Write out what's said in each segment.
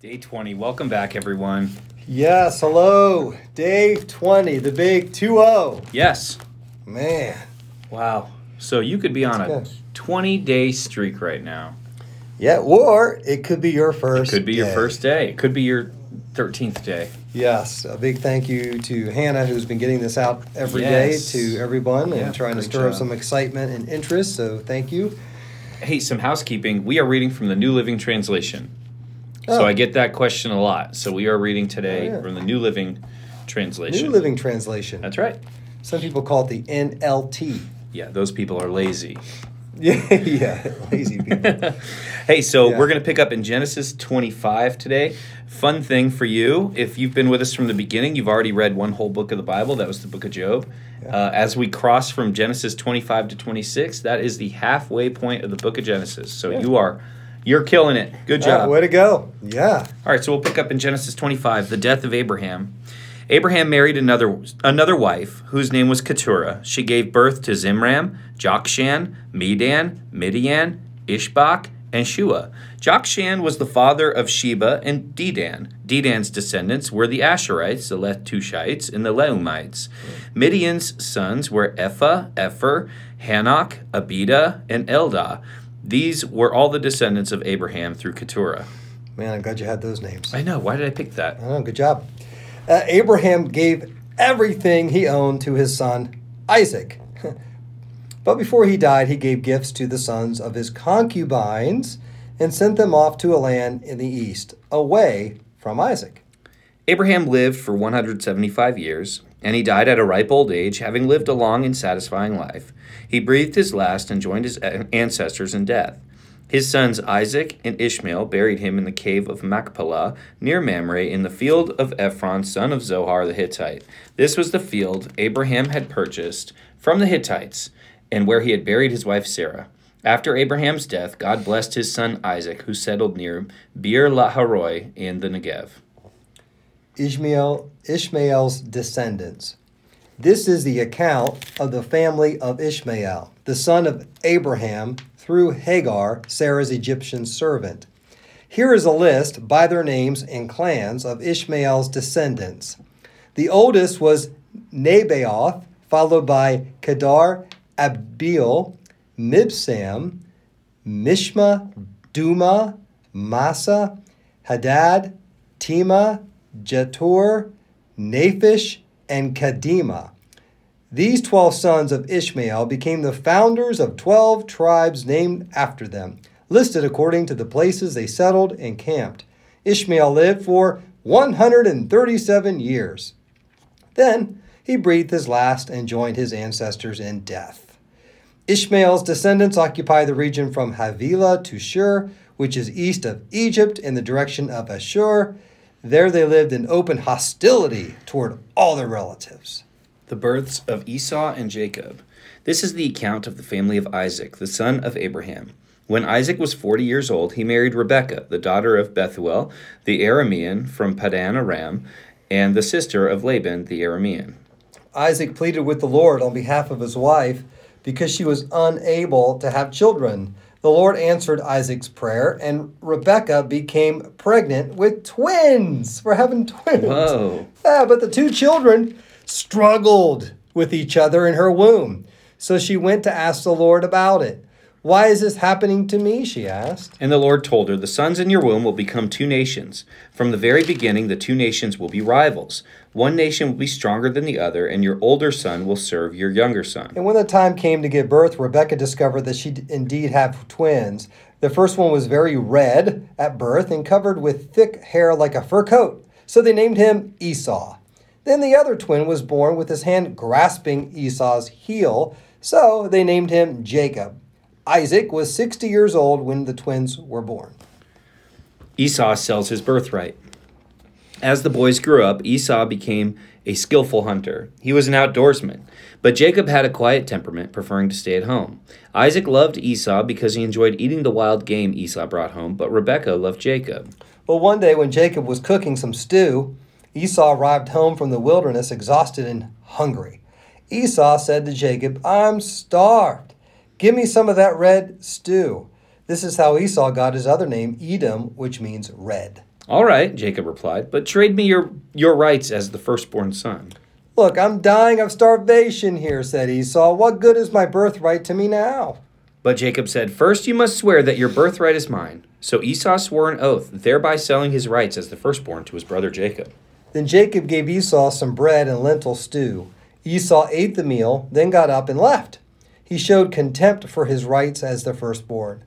Day 20. Welcome back, everyone. Yes, hello. Day 20, the big 2 0. Yes. Man. Wow. So you could be on a good. 20 day streak right now. Yeah, or it could be your first. Could be your day. first day. It could be your 13th day. Yes, a big thank you to Hannah, who's been getting this out every day Yes. to everyone Yeah, and trying to stir up some excitement and interest. So thank you. Hey, some housekeeping. We are reading from the New Living Translation. So Oh. I get that question a lot. So we are reading today Oh, yeah. from the New Living Translation. New Living Translation. That's right. Some people call it the NLT. Yeah, those people are lazy. Yeah, yeah, lazy people. hey, so Yeah. we're going to pick up in Genesis 25 today. Fun thing for you, if you've been with us from the beginning, you've already read one whole book of the Bible. That was the book of Job. Yeah. Uh, as we cross from Genesis 25 to 26, that is the halfway point of the book of Genesis. So Yeah. you are, you're killing it. Good job. way to go. Yeah. All right, so we'll pick up in Genesis 25, the death of Abraham. Abraham married another another wife whose name was Keturah. She gave birth to Zimran, Jokshan, Medan, Midian, Ishbak, and Shuah. Jokshan was the father of Sheba and Dedan. Dedan's descendants were the Asshurites, the Letushites, and the Leummites. Midian's sons were Ephah, Epher, Hanoch, Abida, and Eldaah. These were all the descendants of Abraham through Keturah. Man, I'm glad you had those names. I know. Why did I pick that? Oh, good job. Uh, Abraham gave everything he owned to his son Isaac. but before he died, he gave gifts to the sons of his concubines and sent them off to a land in the east, away from Isaac. Abraham lived for 175 years, and he died at a ripe old age, having lived a long and satisfying life. He breathed his last and joined his ancestors in death. His sons Isaac and Ishmael buried him in the cave of Machpelah near Mamre in the field of Ephron, son of Zohar the Hittite. This was the field Abraham had purchased from the Hittites, and where he had buried his wife Sarah. After Abraham's death, God blessed his son Isaac, who settled near Beer-lahai-roi in the Negev. Ishmael, Ishmael's descendants. This is the account of the family of Ishmael, the son of Abraham, through Hagar, Sarah's Egyptian servant. Here is a list by their names and clans of Ishmael's descendants. The oldest was Nebaioth, followed by Kedar, Abiel, Mibsam, Mishma, Dumah, Massa, Hadad, Tema, Jetur, Naphish, and Kedemah. These 12 sons of Ishmael became the founders of 12 tribes named after them, listed according to the places they settled and camped. Ishmael lived for 137 years. Then he breathed his last and joined his ancestors in death. Ishmael's descendants occupy the region from Havilah to Shur, which is east of Egypt in the direction of Asshur. There they lived in open hostility toward all their relatives. The births of Esau and Jacob. This is the account of the family of Isaac, the son of Abraham. When Isaac was forty years old, he married Rebekah, the daughter of Bethuel, the Aramean from Paddan-aram, and the sister of Laban, the Aramean. Isaac pleaded with the Lord on behalf of his wife because she was unable to have children. The Lord answered Isaac's prayer, and Rebekah became pregnant with twins. We're having twins. Whoa. Yeah, but the two children struggled with each other in her womb. So she went to ask the Lord about it. Why is this happening to me? She asked. And the Lord told her, The sons in your womb will become two nations. From the very beginning, the two nations will be rivals. One nation will be stronger than the other, and your older son will serve your younger son. And when the time came to give birth, Rebekah discovered that she indeed had twins. The first one was very red at birth and covered with thick hair like a fur coat. So they named him Esau. Then the other twin was born with his hand grasping Esau's heel. So they named him Jacob. Isaac was 60 years old when the twins were born. Esau sells his birthright. As the boys grew up, Esau became a skillful hunter. He was an outdoorsman. But Jacob had a quiet temperament, preferring to stay at home. Isaac loved Esau because he enjoyed eating the wild game Esau brought home, but Rebekah loved Jacob. Well, one day when Jacob was cooking some stew, Esau arrived home from the wilderness exhausted and hungry. Esau said to Jacob, I'm starved. Give me some of that red stew. This is how Esau got his other name, Edom, which means red. All right, Jacob replied, but trade me your, your rights as the firstborn son. Look, I'm dying of starvation here, said Esau. What good is my birthright to me now? But Jacob said, First you must swear that your birthright is mine. So Esau swore an oath, thereby selling his rights as the firstborn to his brother Jacob. Then Jacob gave Esau some bread and lentil stew. Esau ate the meal, then got up and left. He showed contempt for his rights as the firstborn.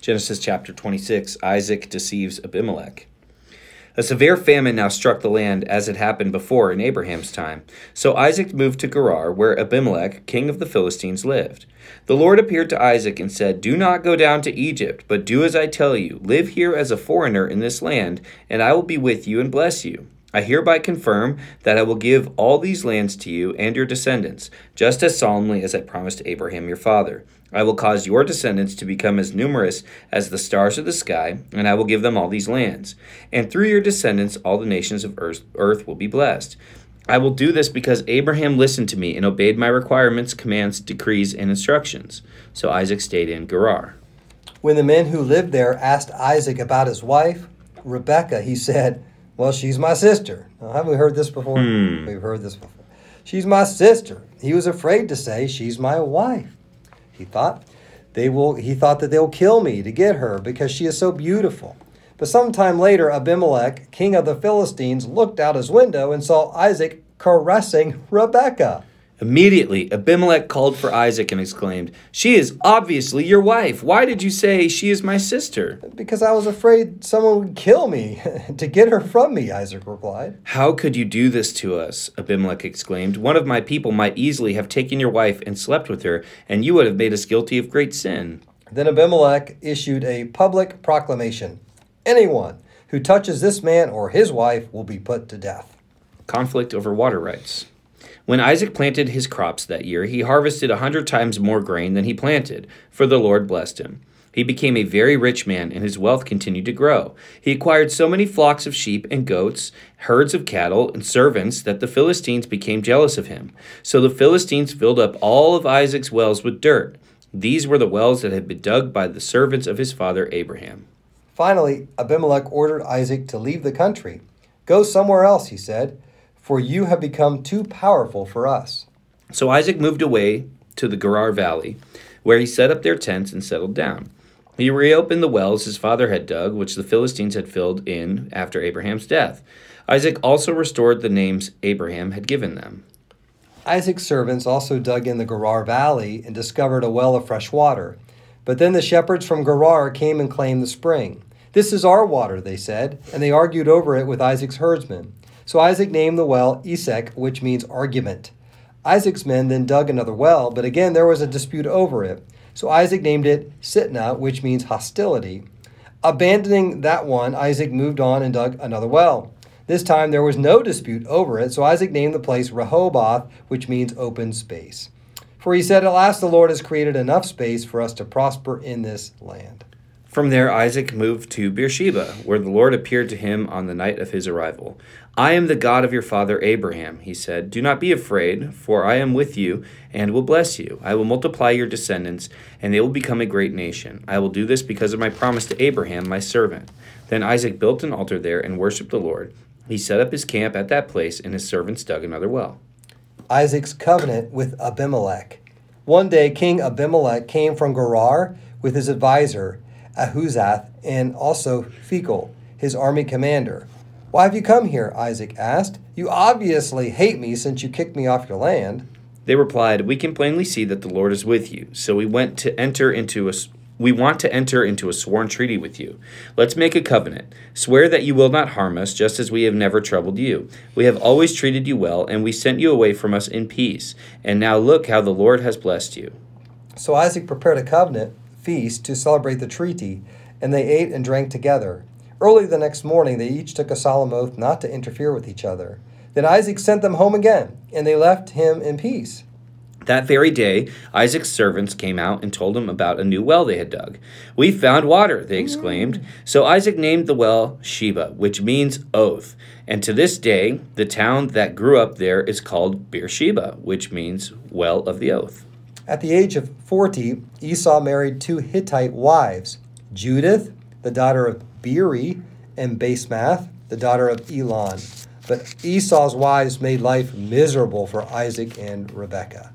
Genesis chapter 26 Isaac deceives Abimelech. A severe famine now struck the land as it happened before in Abraham's time. So Isaac moved to Gerar, where Abimelech, king of the Philistines, lived. The Lord appeared to Isaac and said, Do not go down to Egypt, but do as I tell you. Live here as a foreigner in this land, and I will be with you and bless you. I hereby confirm that I will give all these lands to you and your descendants, just as solemnly as I promised Abraham your father. I will cause your descendants to become as numerous as the stars of the sky, and I will give them all these lands. And through your descendants, all the nations of earth, earth will be blessed. I will do this because Abraham listened to me and obeyed my requirements, commands, decrees, and instructions. So Isaac stayed in Gerar. When the men who lived there asked Isaac about his wife, Rebekah, he said, Well, she's my sister. Now, have we heard this before? Hmm. We've heard this before. She's my sister. He was afraid to say, She's my wife. He thought they will he thought that they'll kill me to get her because she is so beautiful. But sometime later Abimelech, king of the Philistines, looked out his window and saw Isaac caressing Rebekah. Immediately, Abimelech called for Isaac and exclaimed, She is obviously your wife. Why did you say she is my sister? Because I was afraid someone would kill me to get her from me, Isaac replied. How could you do this to us? Abimelech exclaimed. One of my people might easily have taken your wife and slept with her, and you would have made us guilty of great sin. Then Abimelech issued a public proclamation Anyone who touches this man or his wife will be put to death. Conflict over water rights. When Isaac planted his crops that year, he harvested a hundred times more grain than he planted, for the Lord blessed him. He became a very rich man, and his wealth continued to grow. He acquired so many flocks of sheep and goats, herds of cattle, and servants that the Philistines became jealous of him. So the Philistines filled up all of Isaac's wells with dirt. These were the wells that had been dug by the servants of his father Abraham. Finally, Abimelech ordered Isaac to leave the country. Go somewhere else, he said, for you have become too powerful for us. So Isaac moved away to the Gerar Valley, where he set up their tents and settled down. He reopened the wells his father had dug, which the Philistines had filled in after Abraham's death. Isaac also restored the names Abraham had given them. Isaac's servants also dug in the Gerar Valley and discovered a well of fresh water. But then the shepherds from Gerar came and claimed the spring. This is our water, they said, and they argued over it with Isaac's herdsmen. So Isaac named the well Esek, which means argument. Isaac's men then dug another well, but again there was a dispute over it. So Isaac named it Sitnah, which means hostility. Abandoning that one, Isaac moved on and dug another well. This time there was no dispute over it, so Isaac named the place Rehoboth, which means open space. For he said, At last the Lord has created enough space for us to prosper in this land. From there, Isaac moved to Beersheba, where the Lord appeared to him on the night of his arrival. I am the God of your father Abraham, he said. Do not be afraid, for I am with you and will bless you. I will multiply your descendants, and they will become a great nation. I will do this because of my promise to Abraham, my servant. Then Isaac built an altar there and worshipped the Lord. He set up his camp at that place, and his servants dug another well. Isaac's covenant with Abimelech. One day, King Abimelech came from Gerar with his advisor, Ahuzzath, and also Phicol, his army commander. Why have you come here? Isaac asked. You obviously hate me since you kicked me off your land. They replied, We can plainly see that the Lord is with you. So we went to enter into a we want to enter into a sworn treaty with you. Let's make a covenant. Swear that you will not harm us, just as we have never troubled you. We have always treated you well, and we sent you away from us in peace. And now look how the Lord has blessed you. So Isaac prepared a covenant feast to celebrate the treaty, and they ate and drank together. Early the next morning, they each took a solemn oath not to interfere with each other. Then Isaac sent them home again, and they left him in peace. That very day, Isaac's servants came out and told him about a new well they had dug. We found water, they exclaimed. Mm. So Isaac named the well Sheba, which means oath. And to this day, the town that grew up there is called Beersheba, which means well of the oath. At the age of 40, Esau married two Hittite wives Judith, the daughter of Beeri, and Basemath, the daughter of Elon. But Esau's wives made life miserable for Isaac and Rebekah.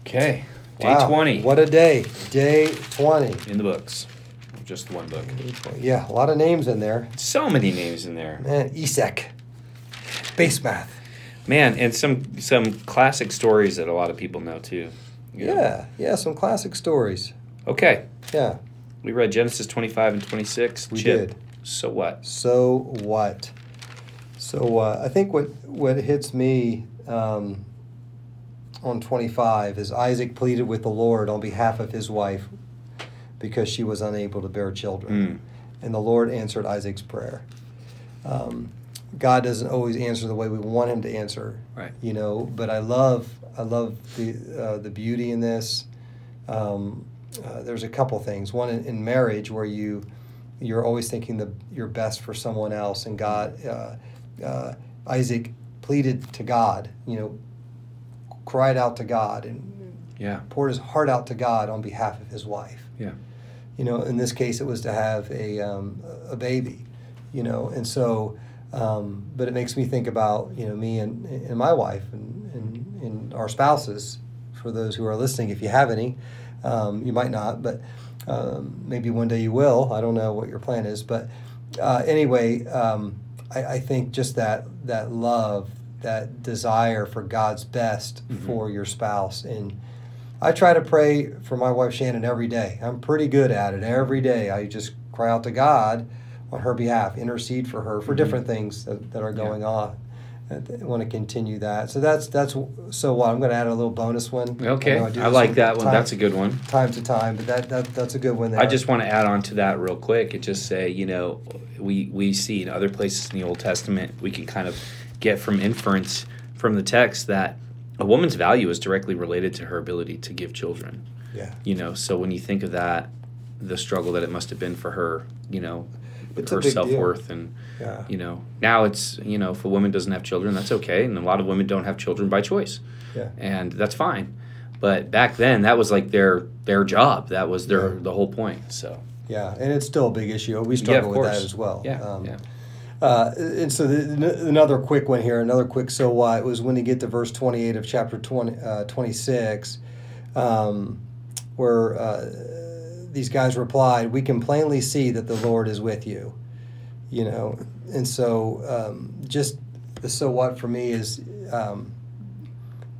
Okay. Day Wow, 20 What a day. Day 20. in the books. Just one book. Yeah, a lot of names in there. So many names in there. Man, Esek. Basemath. Man, and some some classic stories that a lot of people know too. Know? Yeah, yeah, some classic stories. Okay. Yeah. We read Genesis 25 and 26. We Chip. did. So what? So what? So uh, I think what what hits me um, on 25 is Isaac pleaded with the Lord on behalf of his wife because she was unable to bear children, Mm. and the Lord answered Isaac's prayer. Um, God doesn't always answer the way we want Him to answer, Right. you know. But I love I love the uh, the beauty in this. Um, uh, there's a couple things. One in, in marriage where you you're always thinking the your best for someone else, and God uh, uh, Isaac pleaded to God, you know, cried out to God and Yeah. poured his heart out to God on behalf of his wife. Yeah. You know, in this case, it was to have a um, a baby. You know, and so, um, but it makes me think about you know me and, and my wife and, and our spouses. For those who are listening, if you have any, um, you might not, but um, maybe one day you will. I don't know what your plan is, but uh, anyway, um, I, I think just that that love, that desire for God's best Mhm. for your spouse, and I try to pray for my wife Shannon every day. I'm pretty good at it every day. I just cry out to God on her behalf, intercede for her for Mhm. different things that, that are Yeah. going on. I want to continue that. So that's that's so what I'm going to add a little bonus one. Okay. I, this like that one. time- That's a good one. time to time, but that, that that's a good one. There. I just want to add on to that real quick and just say, you know, we we see in other places in the Old Testament, we can kind of get from inference from the text that a woman's value is directly related to her ability to give children. yeah. You know, so when you think of that, the struggle that it must have been for her, you know, It's her self worth and Yeah. you know now it's you know if a woman doesn't have children that's okay and a lot of women don't have children by choice Yeah. and that's fine but back then that was like their their job that was their Yeah. the whole point so Yeah, and it's still a big issue. We struggle with that as well. yeah Um, yeah Uh, and so the, n- another quick one here, another quick so what was when you get to verse 28 of chapter 20, uh, 26, um, where uh, these guys replied, We can plainly see that the Lord is with you. You know, and so um, just the so what for me is um,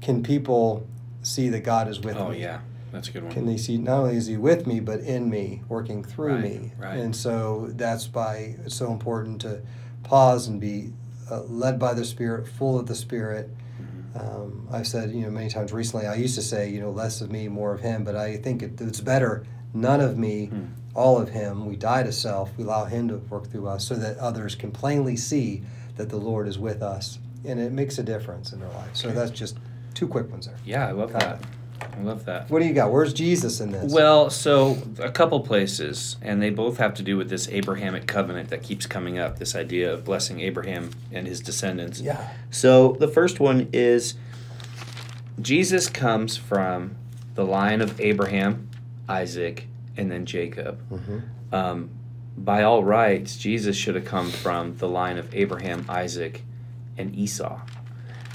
can people see that God is with oh me? yeah that's a good one Can they see not only is he with me, but in me, working through Right, me? right. And so that's why it's so important to pause and be uh, led by the Spirit, full of the Spirit. Mm-hmm. Um, I've said, you know, many times recently, I used to say, you know, less of me, more of Him, but I think it, it's better, none of me, Hmm. all of Him. We die to self, we allow Him to work through us so that others can plainly see that the Lord is with us. And it makes a difference in their life. So that's just two quick ones there. yeah i love that i love that What do you got? Where's Jesus in this? Well, so a couple places, and they both have to do with this Abrahamic covenant that keeps coming up. This idea of blessing Abraham and his descendants. yeah. So the first one is Jesus comes from the line of Abraham, Isaac, and then Jacob. Mm-hmm. Um, by all rights, Jesus should have come from the line of Abraham, Isaac, and Esau.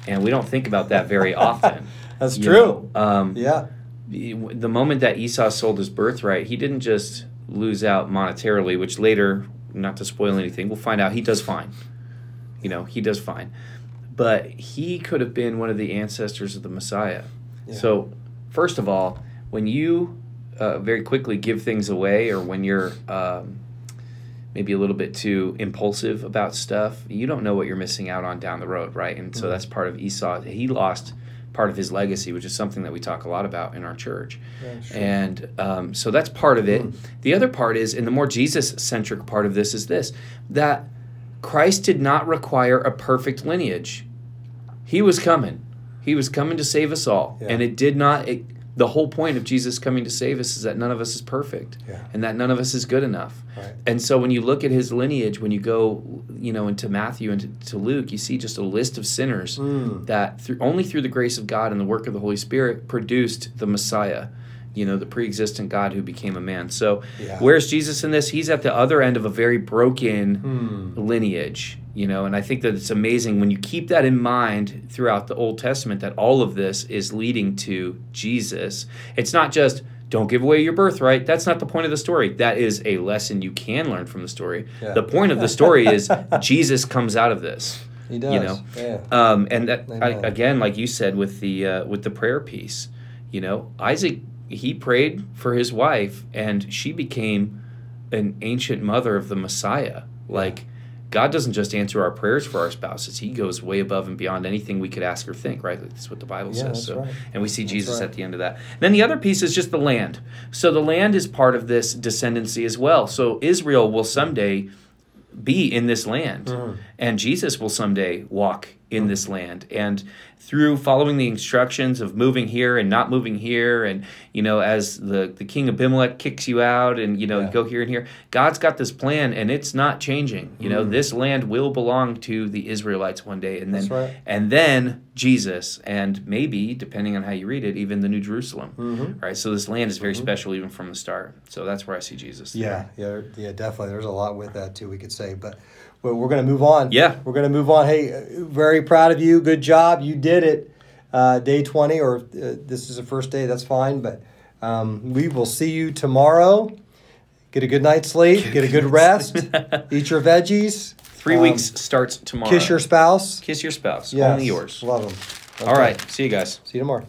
And we don't think about that very often. That's true. Um, Yeah. the moment that Esau sold his birthright, he didn't just lose out monetarily, which later, not to spoil anything, we'll find out he does fine. You know, he does fine. But he could have been one of the ancestors of the Messiah. Yeah. So, first of all, when you uh, very quickly give things away, or when you're um, maybe a little bit too impulsive about stuff, you don't know what you're missing out on down the road, right? And so Mhm. that's part of Esau. He lost part of his legacy, which is something that we talk a lot about in our church. And um, so that's part of it. Mm. The other part is, and the more Jesus centric part of this is this that Christ did not require a perfect lineage. He was coming. He was coming to save us all. Yeah. And it did not, it, the whole point of Jesus coming to save us is that none of us is perfect Yeah. and that none of us is good enough. Right. And so when you look at his lineage, when you go, you know, into Matthew and to, to Luke, you see just a list of sinners Mm. that through only through the grace of God and the work of the Holy Spirit produced the Messiah. you know, the pre-existent God who became a man. So, Yeah. where's Jesus in this? He's at the other end of a very broken Hmm. lineage, you know, and I think that it's amazing when you keep that in mind throughout the Old Testament that all of this is leading to Jesus. It's not just don't give away your birthright. That's not the point of the story. That is a lesson you can learn from the story. Yeah. The point of the story is Jesus comes out of this. He does. You know, Yeah. um, and that I, again, like you said with the uh, with the prayer piece, you know, Isaac he prayed for his wife, and she became an ancient mother of the Messiah. Like God doesn't just answer our prayers for our spouses; He goes way above and beyond anything we could ask or think. Right? That's what the Bible Yeah, says. So, right. and we see Jesus right. at the end of that. And then the other piece is just the land. So the land is part of this descendancy as well. So Israel will someday be in this land Mm-hmm. and jesus will someday walk in this land and through following the instructions of moving here and not moving here and you know as the, the king abimelech kicks you out and you know Yeah. go here and here god's got this plan and it's not changing you Mm. know this land will belong to the israelites one day and then right. and then jesus and maybe depending on how you read it even the new jerusalem Mhm. right so this land is very special even from the start so that's where i see jesus Yeah, yeah, yeah, definitely. There's a lot with that too. We could say, but well, we're going to move on. Yeah. we're going to move on. Hey, very proud of you. Good job. You did it. Uh, day 20, or uh, this is the first day. That's fine. But um, we will see you tomorrow. Get a good night's sleep. Get a good rest. Eat your veggies. three Um, weeks starts tomorrow Kiss your spouse. Kiss your spouse. Yes, Only yours. Love them. All right. See you guys. See you tomorrow.